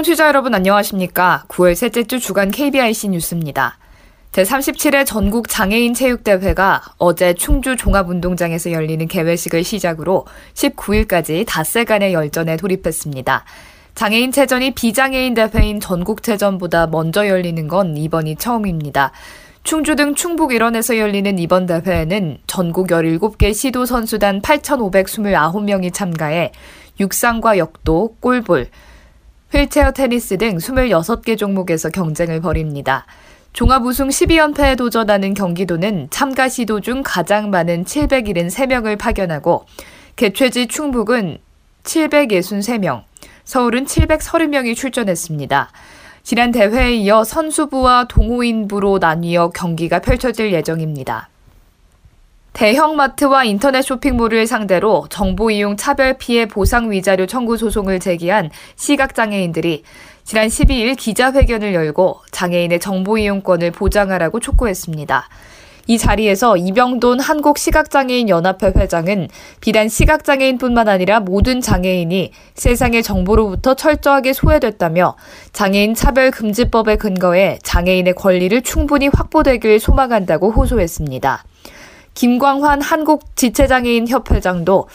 청취자 여러분 안녕하십니까? 9월 셋째 주 주간 KBIC 뉴스입니다. 제37회 전국 장애인 체육대회가 어제 충주 종합운동장에서 열리는 개회식을 시작으로 19일까지 닷새간의 열전에 돌입했습니다. 장애인 체전이 비장애인 대회인 전국 체전보다 먼저 열리는 건 이번이 처음입니다. 충주 등 충북 일원에서 열리는 이번 대회에는 전국 17개 시도 선수단 8,529명이 참가해 육상과 역도, 골볼, 휠체어 테니스 등 26개 종목에서 경쟁을 벌입니다. 종합 우승 12연패에 도전하는 경기도는 참가 시도 중 가장 많은 773명을 파견하고 개최지 충북은 763명, 서울은 730명이 출전했습니다. 지난 대회에 이어 선수부와 동호인부로 나뉘어 경기가 펼쳐질 예정입니다. 대형마트와 인터넷 쇼핑몰을 상대로 정보 이용 차별 피해 보상 위자료 청구 소송을 제기한 시각장애인들이 지난 12일 기자회견을 열고 장애인의 정보 이용권을 보장하라고 촉구했습니다. 이 자리에서 이병돈 한국시각장애인 연합회 회장은 비단 시각장애인뿐만 아니라 모든 장애인이 세상의 정보로부터 철저하게 소외됐다며 장애인 차별금지법에 근거해 장애인의 권리를 충분히 확보되길 소망한다고 호소했습니다. 김광환 한국 지체장애인 협회장도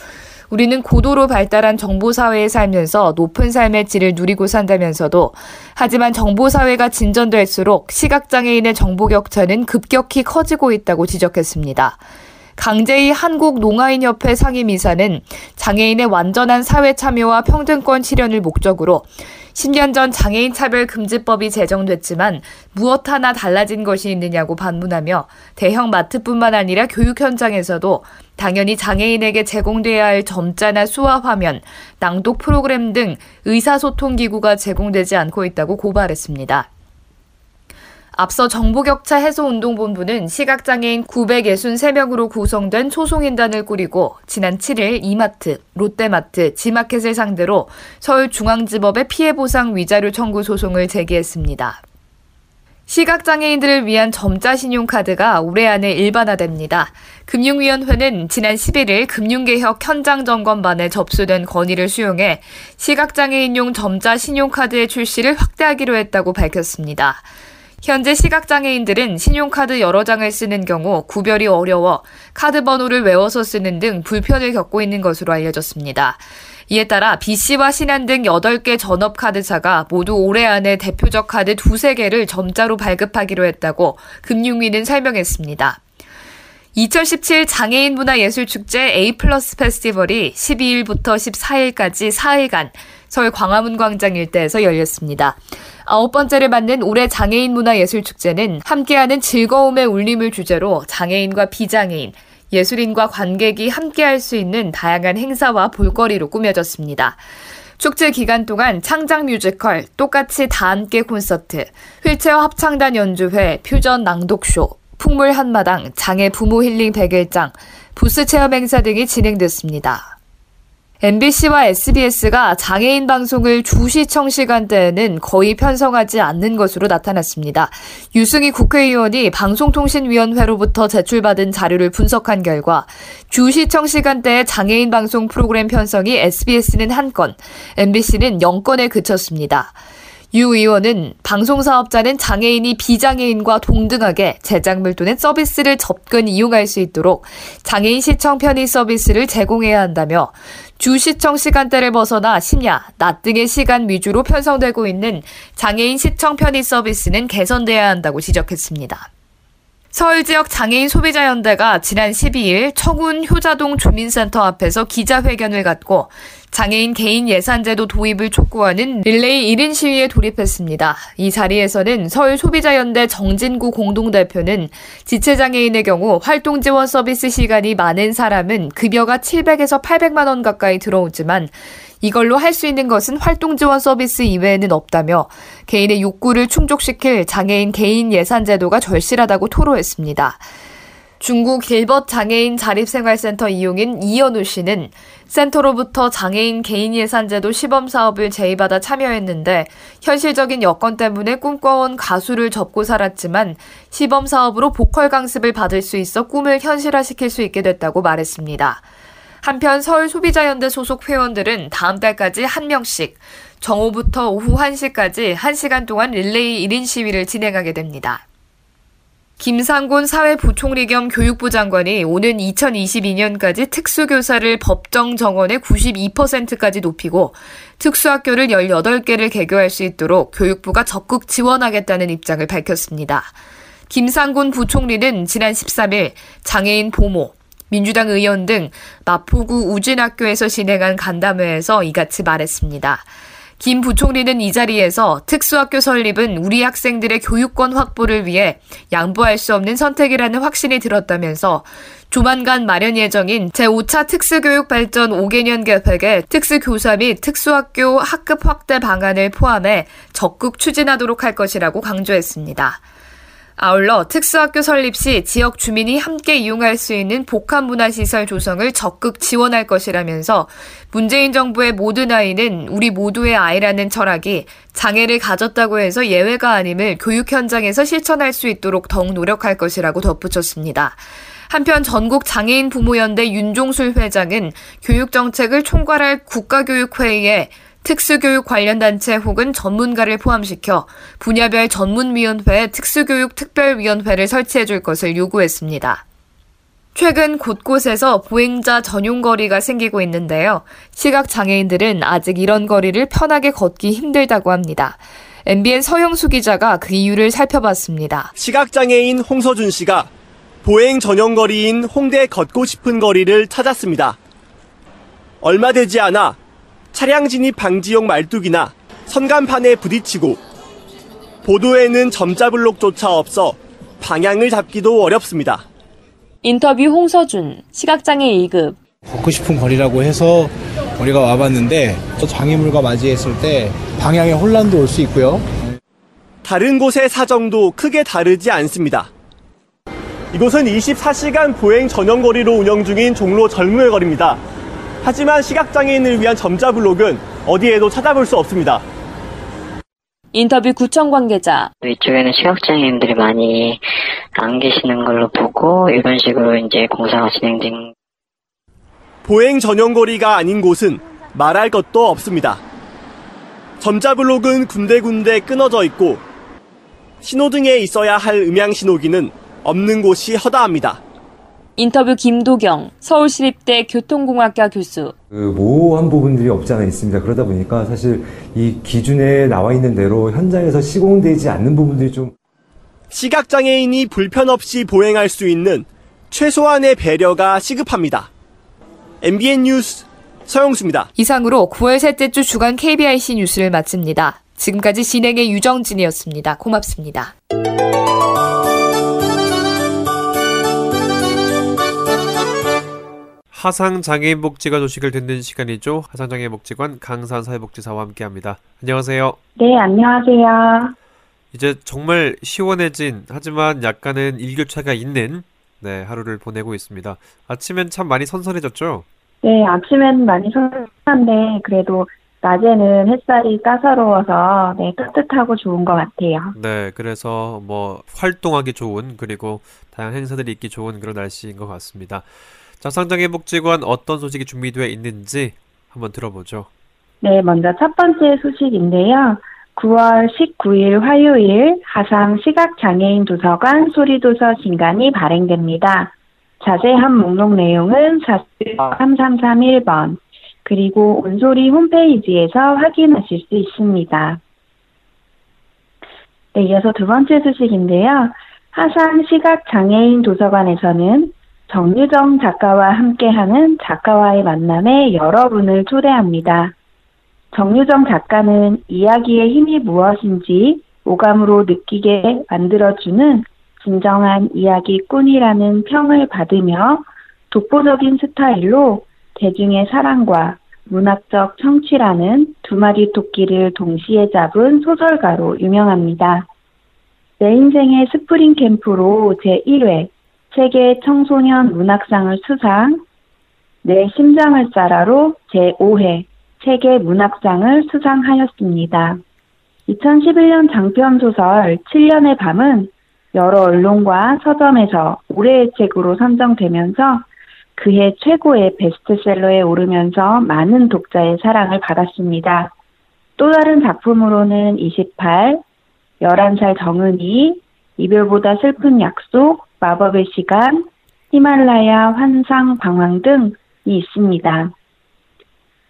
우리는 고도로 발달한 정보사회에 살면서 높은 삶의 질을 누리고 산다면서도 하지만 정보사회가 진전될수록 시각장애인의 정보 격차는 급격히 커지고 있다고 지적했습니다. 강재희 한국농아인협회 상임이사는 장애인의 완전한 사회 참여와 평등권 실현을 목적으로 10년 전 장애인 차별 금지법이 제정됐지만 무엇 하나 달라진 것이 있느냐고 반문하며 대형 마트뿐만 아니라 교육 현장에서도 당연히 장애인에게 제공돼야 할 점자나 수화 화면, 낭독 프로그램 등 의사소통 기구가 제공되지 않고 있다고 고발했습니다. 앞서 정보격차 해소운동본부는 시각장애인 963명으로 구성된 소송인단을 꾸리고 지난 7일 이마트, 롯데마트, 지마켓을 상대로 서울중앙지법에 피해보상 위자료 청구 소송을 제기했습니다. 시각장애인들을 위한 점자 신용카드가 올해 안에 일반화됩니다. 금융위원회는 지난 11일 금융개혁 현장 점검반에 접수된 건의를 수용해 시각장애인용 점자 신용카드의 출시를 확대하기로 했다고 밝혔습니다. 현재 시각장애인들은 신용카드 여러 장을 쓰는 경우 구별이 어려워 카드 번호를 외워서 쓰는 등 불편을 겪고 있는 것으로 알려졌습니다. 이에 따라 B씨와 신한 등 8개 전업카드사가 모두 올해 안에 대표적 카드 두세 개를 점자로 발급하기로 했다고 금융위는 설명했습니다. 2017 장애인 문화예술축제 A 플러스 페스티벌이 12일부터 14일까지 4일간 서울 광화문 광장 일대에서 열렸습니다. 아홉 번째를 맞는 올해 장애인 문화예술축제는 함께하는 즐거움의 울림을 주제로 장애인과 비장애인, 예술인과 관객이 함께할 수 있는 다양한 행사와 볼거리로 꾸며졌습니다. 축제 기간 동안 창작 뮤지컬, 똑같이 다 함께 콘서트, 휠체어 합창단 연주회, 퓨전 낭독쇼, 풍물 한마당, 장애 부모 힐링 백일장, 부스 체험 행사 등이 진행됐습니다. MBC와 SBS가 장애인 방송을 주시청 시간대에는 거의 편성하지 않는 것으로 나타났습니다. 유승희 국회의원이 방송통신위원회로부터 제출받은 자료를 분석한 결과 주시청 시간대에 장애인 방송 프로그램 편성이 SBS는 한 건, MBC는 0건에 그쳤습니다. 유 의원은 방송사업자는 장애인이 비장애인과 동등하게 제작물 또는 서비스를 접근 이용할 수 있도록 장애인 시청 편의 서비스를 제공해야 한다며 주 시청 시간대를 벗어나 심야, 낮 등의 시간 위주로 편성되고 있는 장애인 시청 편의 서비스는 개선돼야 한다고 지적했습니다. 서울 지역 장애인 소비자 연대가 지난 12일 청운 효자동 주민센터 앞에서 기자회견을 갖고 장애인 개인 예산제도 도입을 촉구하는 릴레이 1인 시위에 돌입했습니다. 이 자리에서는 서울 소비자 연대 정진구 공동대표는 지체장애인의 경우 활동 지원 서비스 시간이 많은 사람은 급여가 700에서 800만 원 가까이 들어오지만 이걸로 할 수 있는 것은 활동 지원 서비스 이외에는 없다며 개인의 욕구를 충족시킬 장애인 개인 예산 제도가 절실하다고 토로했습니다. 중국 길벗 장애인 자립생활센터 이용인 이현우 씨는 센터로부터 장애인 개인 예산제도 시범 사업을 제의받아 참여했는데 현실적인 여건 때문에 꿈꿔온 가수를 접고 살았지만 시범 사업으로 보컬 강습을 받을 수 있어 꿈을 현실화시킬 수 있게 됐다고 말했습니다. 한편 서울 소비자연대 소속 회원들은 다음 달까지 한 명씩 정오부터 오후 1시까지 1시간 동안 릴레이 1인 시위를 진행하게 됩니다. 김상곤 사회부총리 겸 교육부 장관이 오는 2022년까지 특수교사를 법정 정원의 92%까지 높이고 특수학교를 18개를 개교할 수 있도록 교육부가 적극 지원하겠다는 입장을 밝혔습니다. 김상곤 부총리는 지난 13일 장애인 보모, 민주당 의원 등 마포구 우진학교에서 진행한 간담회에서 이같이 말했습니다. 김 부총리는 이 자리에서 특수학교 설립은 우리 학생들의 교육권 확보를 위해 양보할 수 없는 선택이라는 확신이 들었다면서 조만간 마련 예정인 제5차 특수교육 발전 5개년 계획에 특수교사 및 특수학교 학급 확대 방안을 포함해 적극 추진하도록 할 것이라고 강조했습니다. 아울러 특수학교 설립 시 지역 주민이 함께 이용할 수 있는 복합문화시설 조성을 적극 지원할 것이라면서 문재인 정부의 모든 아이는 우리 모두의 아이라는 철학이 장애를 가졌다고 해서 예외가 아님을 교육 현장에서 실천할 수 있도록 더욱 노력할 것이라고 덧붙였습니다. 한편 전국 장애인 부모연대 윤종술 회장은 교육정책을 총괄할 국가교육회의에 특수교육 관련 단체 혹은 전문가를 포함시켜 분야별 전문위원회 특수교육 특별위원회를 설치해 줄 것을 요구했습니다. 최근 곳곳에서 보행자 전용 거리가 생기고 있는데요. 시각 장애인들은 아직 이런 거리를 편하게 걷기 힘들다고 합니다. MBN 서영수 기자가 그 이유를 살펴봤습니다. 시각장애인 홍서준 씨가 보행 전용 거리인 홍대 걷고 싶은 거리를 찾았습니다. 얼마 되지 않아 차량 진입 방지용 말뚝이나 선간판에 부딪히고 보도에는 점자 블록조차 없어 방향을 잡기도 어렵습니다. 인터뷰 홍서준, 시각장애 1급. 걷고 싶은 거리라고 해서 우리가 와봤는데 또 장애물과 맞이했을 때 방향에 혼란도 올 수 있고요. 다른 곳의 사정도 크게 다르지 않습니다. 이곳은 24시간 보행 전용 거리로 운영 중인 종로 젊음의 거리입니다. 하지만 시각장애인을 위한 점자 블록은 어디에도 찾아볼 수 없습니다. 인터뷰 구청 관계자. 이쪽에는 시각장애인들이 많이 안 계시는 걸로 보고 이런 식으로 이제 공사가 진행된. 보행 전용 거리가 아닌 곳은 말할 것도 없습니다. 점자 블록은 군데군데 끊어져 있고 신호등에 있어야 할 음향 신호기는 없는 곳이 허다합니다. 인터뷰 김도경 서울시립대 교통공학과 교수. 그 모호한 부분들이 없지 않아 있습니다. 그러다 보니까 사실 이 기준에 나와 있는 대로 현장에서 시공되지 않는 부분들이 좀 시각장애인이 불편 없이 보행할 수 있는 최소한의 배려가 시급합니다. MBN 뉴스 서영수입니다. 이상으로 9월 셋째 주 주간 KBIC 뉴스를 마칩니다. 지금까지 진행의 유정진이었습니다. 고맙습니다. 하상장애인 복지관 소식을 듣는 시간이죠. 하상장애인 복지관 강산 사회복지사와 함께합니다. 안녕하세요. 네, 안녕하세요. 이제 정말 시원해진 하지만 약간은 일교차가 있는 네, 하루를 보내고 있습니다. 아침엔 참 많이 선선해졌죠? 네, 아침엔 많이 선선한데 그래도 낮에는 햇살이 따사로워서 네, 따뜻하고 좋은 것 같아요. 네, 그래서 뭐 활동하기 좋은 그리고 다양한 행사들이 있기 좋은 그런 날씨인 것 같습니다. 자 상장애 복지관 어떤 소식이 준비되어 있는지 한번 들어보죠. 네, 먼저 첫 번째 소식인데요. 9월 19일 화요일 하상 시각장애인 도서관 소리도서 진간이 발행됩니다. 자세한 목록 내용은 4331번 그리고 온소리 홈페이지에서 확인하실 수 있습니다. 네, 이어서 두 번째 소식인데요. 하상 시각장애인 도서관에서는 정유정 작가와 함께하는 작가와의 만남에 여러분을 초대합니다. 정유정 작가는 이야기의 힘이 무엇인지 오감으로 느끼게 만들어주는 진정한 이야기꾼이라는 평을 받으며 독보적인 스타일로 대중의 사랑과 문학적 청취라는 두 마리 토끼를 동시에 잡은 소설가로 유명합니다. 내 인생의 스프링 캠프로 제1회 세계 청소년 문학상을 수상, 내 심장을 쏴라로 제5회 세계 문학상을 수상하였습니다. 2011년 장편 소설 7년의 밤은 여러 언론과 서점에서 올해의 책으로 선정되면서 그해 최고의 베스트셀러에 오르면서 많은 독자의 사랑을 받았습니다. 또 다른 작품으로는 28, 11살 정은이, 이별보다 슬픈 약속, 마법의 시간, 히말라야, 환상, 방황 등이 있습니다.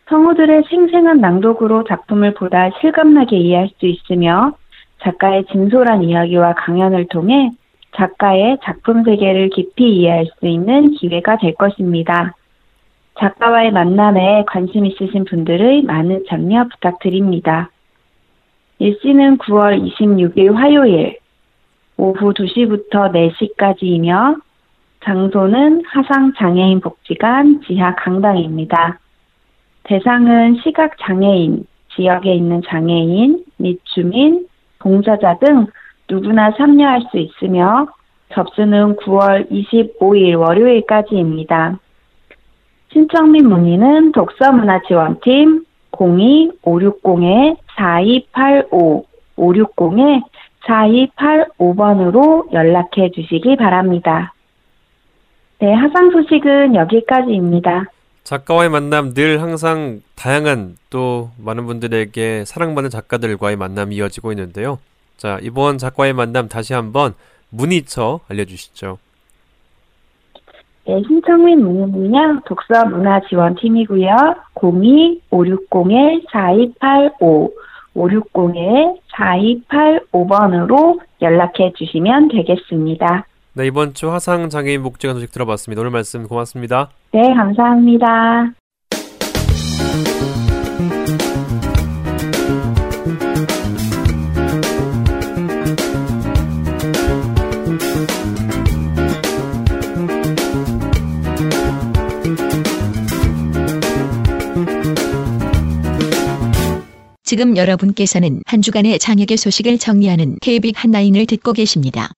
성우들의 생생한 낭독으로 작품을 보다 실감나게 이해할 수 있으며 작가의 진솔한 이야기와 강연을 통해 작가의 작품 세계를 깊이 이해할 수 있는 기회가 될 것입니다. 작가와의 만남에 관심 있으신 분들의 많은 참여 부탁드립니다. 일시는 9월 26일 화요일 오후 2시부터 4시까지이며 장소는 하상장애인 복지관 지하 강당입니다. 대상은 시각장애인, 지역에 있는 장애인 및 주민, 봉사자 등 누구나 참여할 수 있으며 접수는 9월 25일 월요일까지입니다. 신청 및 문의는 독서문화지원팀 02-560-4285, 560-4285번으로 연락해 주시기 바랍니다. 네, 하상 소식은 여기까지입니다. 작가와의 만남 늘 항상 다양한 또 많은 분들에게 사랑받는 작가들과의 만남이 이어지고 있는데요. 자, 이번 작가와의 만남 다시 한번 문의처 알려주시죠. 네, 신청 및 문의는요, 독서문화지원팀이고요. 02-560-4285, 560-4285번으로 연락해 주시면 되겠습니다. 네, 이번 주 화상 장애인 복지관 소식 들어봤습니다. 오늘 말씀 고맙습니다. 네, 감사합니다. 지금 여러분께서는 한 주간의 장혁의 소식을 정리하는 KBIC 한라인을 듣고 계십니다.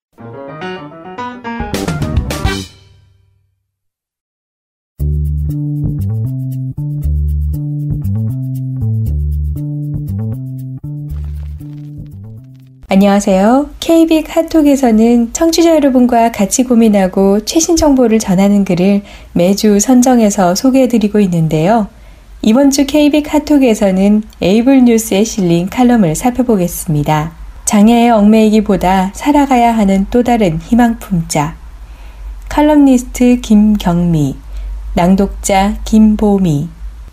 안녕하세요. KBIC 핫톡에서는 청취자 여러분과 같이 고민하고 최신 정보를 전하는 글을 매주 선정해서 소개해드리고 있는데요. 이번 주 KBIC 핫톡에서는 에이블 뉴스에 실린 칼럼을 살펴보겠습니다. 장애에 얽매이기보다 살아가야 하는 또 다른 희망 품자. 칼럼니스트 김경미, 낭독자 김보미.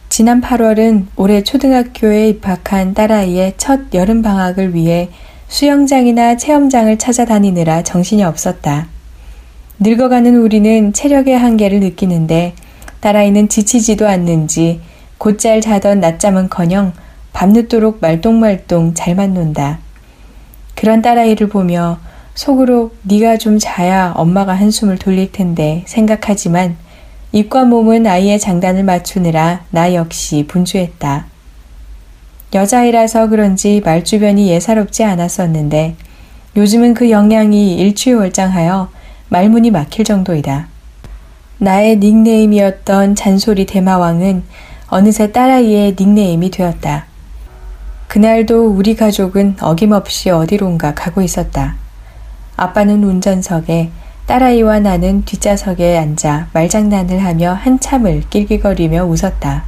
지난 8월은 올해 초등학교에 입학한 딸아이의 첫 여름 방학을 위해 수영장이나 체험장을 찾아다니느라 정신이 없었다. 늙어가는 우리는 체력의 한계를 느끼는데 딸아이는 지치지도 않는지 곧잘 자던 낮잠은커녕 밤늦도록 말똥말똥 잘만 논다. 그런 딸아이를 보며 속으로 네가 좀 자야 엄마가 한숨을 돌릴 텐데 생각하지만 입과 몸은 아이의 장단을 맞추느라 나 역시 분주했다. 여자이라서 그런지 말주변이 예사롭지 않았었는데 요즘은 그 영향이 일취월장하여 말문이 막힐 정도이다. 나의 닉네임이었던 잔소리 대마왕은 어느새 딸아이의 닉네임이 되었다. 그날도 우리 가족은 어김없이 어디론가 가고 있었다. 아빠는 운전석에 딸아이와 나는 뒷좌석에 앉아 말장난을 하며 한참을 낄낄거리며 웃었다.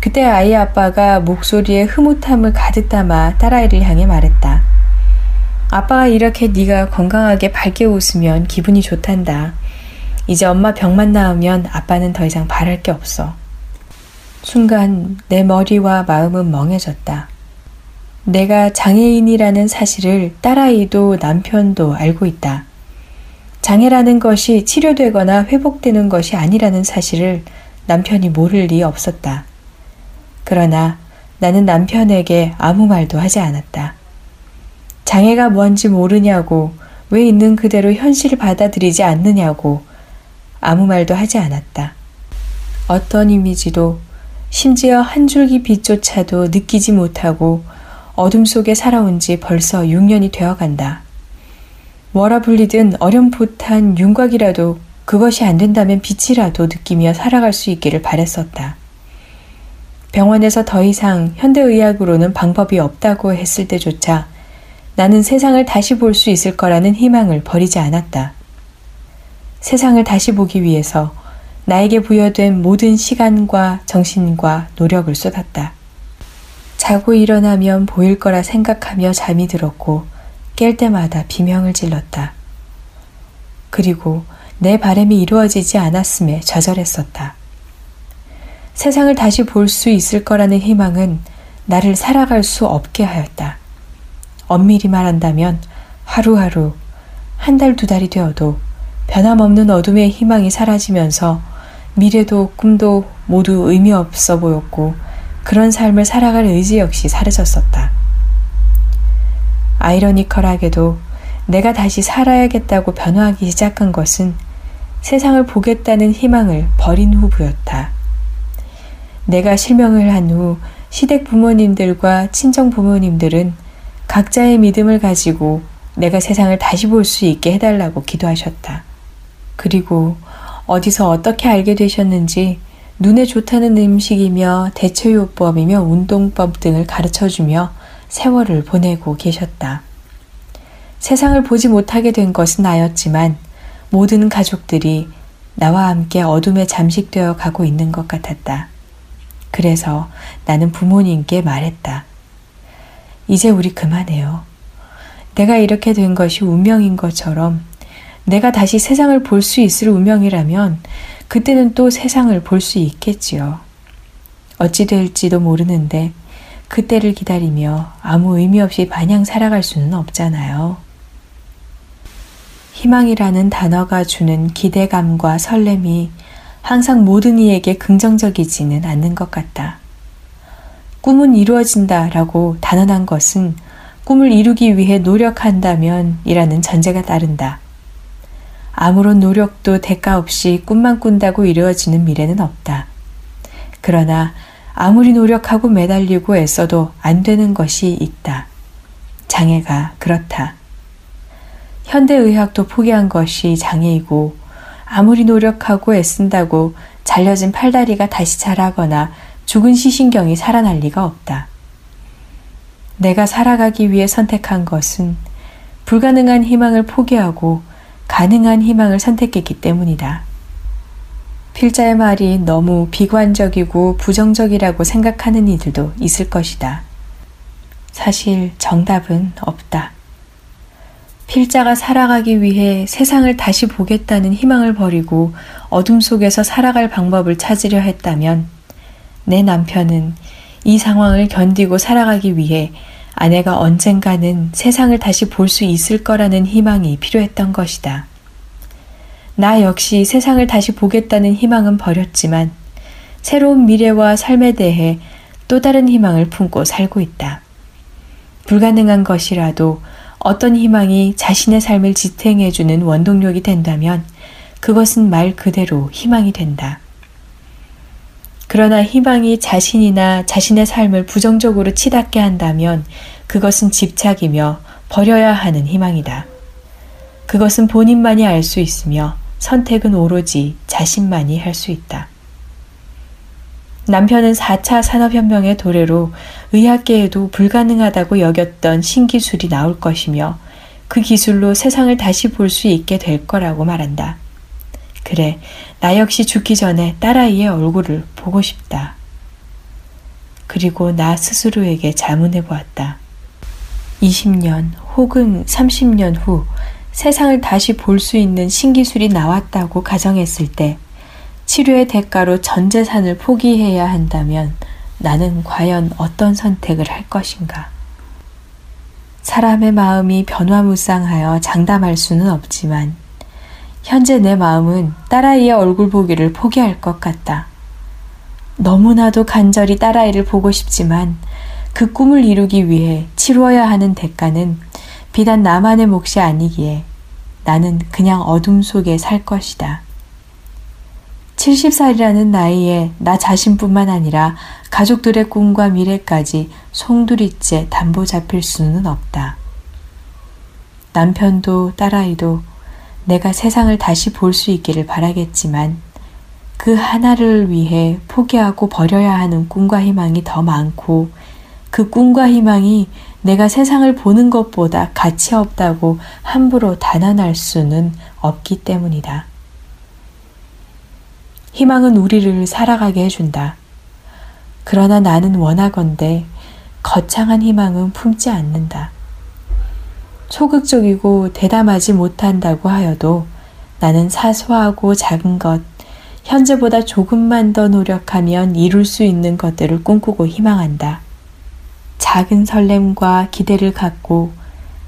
그때 아이 아빠가 목소리에 흐뭇함을 가득 담아 딸아이를 향해 말했다. 아빠가 이렇게 네가 건강하게 밝게 웃으면 기분이 좋단다. 이제 엄마 병만 나으면 아빠는 더 이상 바랄 게 없어. 순간 내 머리와 마음은 멍해졌다. 내가 장애인이라는 사실을 딸아이도 남편도 알고 있다. 장애라는 것이 치료되거나 회복되는 것이 아니라는 사실을 남편이 모를 리 없었다. 그러나 나는 남편에게 아무 말도 하지 않았다. 장애가 뭔지 모르냐고, 왜 있는 그대로 현실을 받아들이지 않느냐고, 아무 말도 하지 않았다. 어떤 이미지도 심지어 한 줄기 빛조차도 느끼지 못하고 어둠 속에 살아온 지 벌써 6년이 되어 간다. 뭐라 불리든 어렴풋한 윤곽이라도 그것이 안 된다면 빛이라도 느끼며 살아갈 수 있기를 바랬었다. 병원에서 더 이상 현대의학으로는 방법이 없다고 했을 때조차 나는 세상을 다시 볼 수 있을 거라는 희망을 버리지 않았다. 세상을 다시 보기 위해서 나에게 부여된 모든 시간과 정신과 노력을 쏟았다. 자고 일어나면 보일 거라 생각하며 잠이 들었고 깰 때마다 비명을 질렀다. 그리고 내 바람이 이루어지지 않았음에 좌절했었다. 세상을 다시 볼 수 있을 거라는 희망은 나를 살아갈 수 없게 하였다. 엄밀히 말한다면 하루하루, 한 달, 두 달이 되어도 변함없는 어둠의 희망이 사라지면서 미래도 꿈도 모두 의미 없어 보였고 그런 삶을 살아갈 의지 역시 사라졌었다. 아이러니컬하게도 내가 다시 살아야겠다고 변화하기 시작한 것은 세상을 보겠다는 희망을 버린 후부였다. 내가 실명을 한 후 시댁 부모님들과 친정 부모님들은 각자의 믿음을 가지고 내가 세상을 다시 볼 수 있게 해달라고 기도하셨다. 그리고 어디서 어떻게 알게 되셨는지 눈에 좋다는 음식이며 대처요법이며 운동법 등을 가르쳐 주며 세월을 보내고 계셨다. 세상을 보지 못하게 된 것은 나였지만 모든 가족들이 나와 함께 어둠에 잠식되어 가고 있는 것 같았다. 그래서 나는 부모님께 말했다. 이제 우리 그만해요. 내가 이렇게 된 것이 운명인 것처럼 내가 다시 세상을 볼 수 있을 운명이라면 그때는 또 세상을 볼 수 있겠지요. 어찌 될지도 모르는데 그때를 기다리며 아무 의미 없이 마냥 살아갈 수는 없잖아요. 희망이라는 단어가 주는 기대감과 설렘이 항상 모든 이에게 긍정적이지는 않는 것 같다. 꿈은 이루어진다 라고 단언한 것은 꿈을 이루기 위해 노력한다면 이라는 전제가 따른다. 아무런 노력도 대가 없이 꿈만 꾼다고 이루어지는 미래는 없다. 그러나 아무리 노력하고 매달리고 애써도 안 되는 것이 있다. 장애가 그렇다. 현대의학도 포기한 것이 장애이고 아무리 노력하고 애쓴다고 잘려진 팔다리가 다시 자라거나 죽은 시신경이 살아날 리가 없다. 내가 살아가기 위해 선택한 것은 불가능한 희망을 포기하고 가능한 희망을 선택했기 때문이다. 필자의 말이 너무 비관적이고 부정적이라고 생각하는 이들도 있을 것이다. 사실 정답은 없다. 필자가 살아가기 위해 세상을 다시 보겠다는 희망을 버리고 어둠 속에서 살아갈 방법을 찾으려 했다면 내 남편은 이 상황을 견디고 살아가기 위해 아내가 언젠가는 세상을 다시 볼 수 있을 거라는 희망이 필요했던 것이다. 나 역시 세상을 다시 보겠다는 희망은 버렸지만 새로운 미래와 삶에 대해 또 다른 희망을 품고 살고 있다. 불가능한 것이라도 어떤 희망이 자신의 삶을 지탱해주는 원동력이 된다면 그것은 말 그대로 희망이 된다. 그러나 희망이 자신이나 자신의 삶을 부정적으로 치닫게 한다면 그것은 집착이며 버려야 하는 희망이다. 그것은 본인만이 알 수 있으며 선택은 오로지 자신만이 할 수 있다. 남편은 4차 산업혁명의 도래로 의학계에도 불가능하다고 여겼던 신기술이 나올 것이며 그 기술로 세상을 다시 볼 수 있게 될 거라고 말한다. 그래, 나 역시 죽기 전에 딸아이의 얼굴을 보고 싶다. 그리고 나 스스로에게 자문해 보았다. 20년 혹은 30년 후 세상을 다시 볼 수 있는 신기술이 나왔다고 가정했을 때 치료의 대가로 전 재산을 포기해야 한다면 나는 과연 어떤 선택을 할 것인가? 사람의 마음이 변화무쌍하여 장담할 수는 없지만 현재 내 마음은 딸아이의 얼굴 보기를 포기할 것 같다. 너무나도 간절히 딸아이를 보고 싶지만 그 꿈을 이루기 위해 치루어야 하는 대가는 비단 나만의 몫이 아니기에 나는 그냥 어둠 속에 살 것이다. 70살이라는 나이에 나 자신뿐만 아니라 가족들의 꿈과 미래까지 송두리째 담보 잡힐 수는 없다. 남편도 딸아이도 내가 세상을 다시 볼 수 있기를 바라겠지만 그 하나를 위해 포기하고 버려야 하는 꿈과 희망이 더 많고 그 꿈과 희망이 내가 세상을 보는 것보다 가치 없다고 함부로 단언할 수는 없기 때문이다. 희망은 우리를 살아가게 해준다. 그러나 나는 원하건대 거창한 희망은 품지 않는다. 소극적이고 대담하지 못한다고 하여도 나는 사소하고 작은 것, 현재보다 조금만 더 노력하면 이룰 수 있는 것들을 꿈꾸고 희망한다. 작은 설렘과 기대를 갖고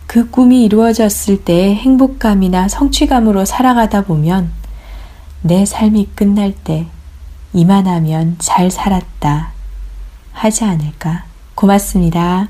그 꿈이 이루어졌을 때의 행복감이나 성취감으로 살아가다 보면 내 삶이 끝날 때 이만하면 잘 살았다 하지 않을까. 고맙습니다.